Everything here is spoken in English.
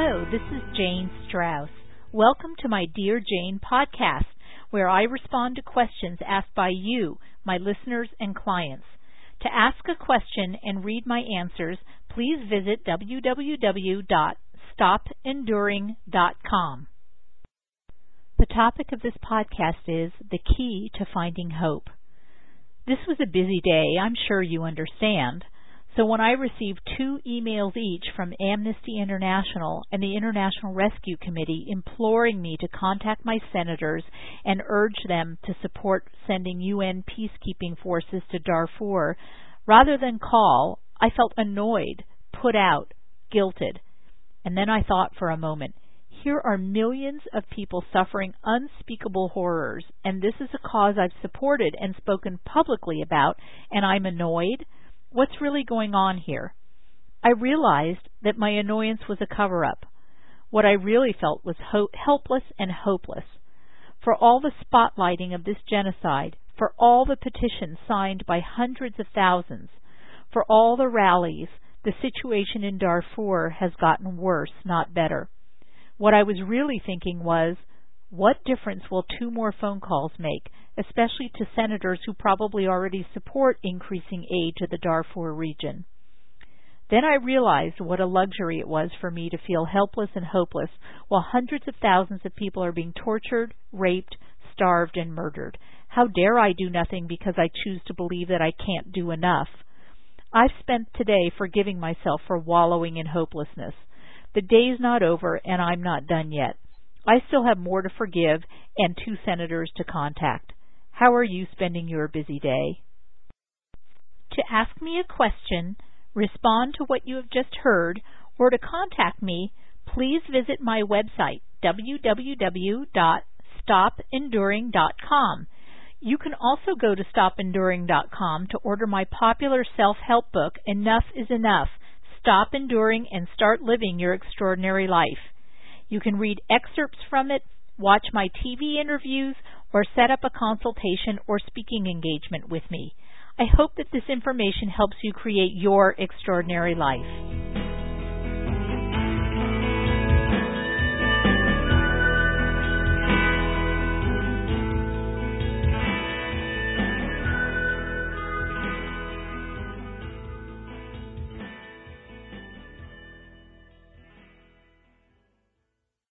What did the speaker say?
this is Jane Straus. Welcome to my Dear Jane podcast, where I respond to questions asked by you, my listeners and clients. To ask a question and read my answers, please visit www.stopenduring.com. The topic of this podcast is the key to finding hope. This was a busy day, I'm sure you understand. So when I received two emails each from Amnesty International and the International Rescue Committee imploring me to contact my senators and urge them to support sending UN peacekeeping forces to Darfur, rather than call, I felt annoyed, put out, guilted. And then I thought for a moment, here are millions of people suffering unspeakable horrors, and this is a cause I've supported and spoken publicly about, and I'm annoyed? What's really going on here? I realized that my annoyance was a cover up. What I really felt was ho- helpless and hopeless. For all the spotlighting of this genocide, for all the petitions signed by hundreds of thousands, for all the rallies, the situation in Darfur has gotten worse, not better. What I was really thinking was, what difference will two more phone calls make, especially to senators who probably already support increasing aid to the Darfur region? Then I realized what a luxury it was for me to feel helpless and hopeless while hundreds of thousands of people are being tortured, raped, starved, and murdered. How dare I do nothing because I choose to believe that I can't do enough? I've spent today forgiving myself for wallowing in hopelessness. The day's not over and I'm not done yet. I still have more to forgive and two senators to contact. How are you spending your busy day? To ask me a question, respond to what you have just heard, or to contact me, please visit my website, www.stopenduring.com. You can also go to stopenduring.com to order my popular self-help book, Enough is Enough. Stop enduring and start living your extraordinary life. You can read excerpts from it, watch my TV interviews, or set up a consultation or speaking engagement with me. I hope that this information helps you create your extraordinary life.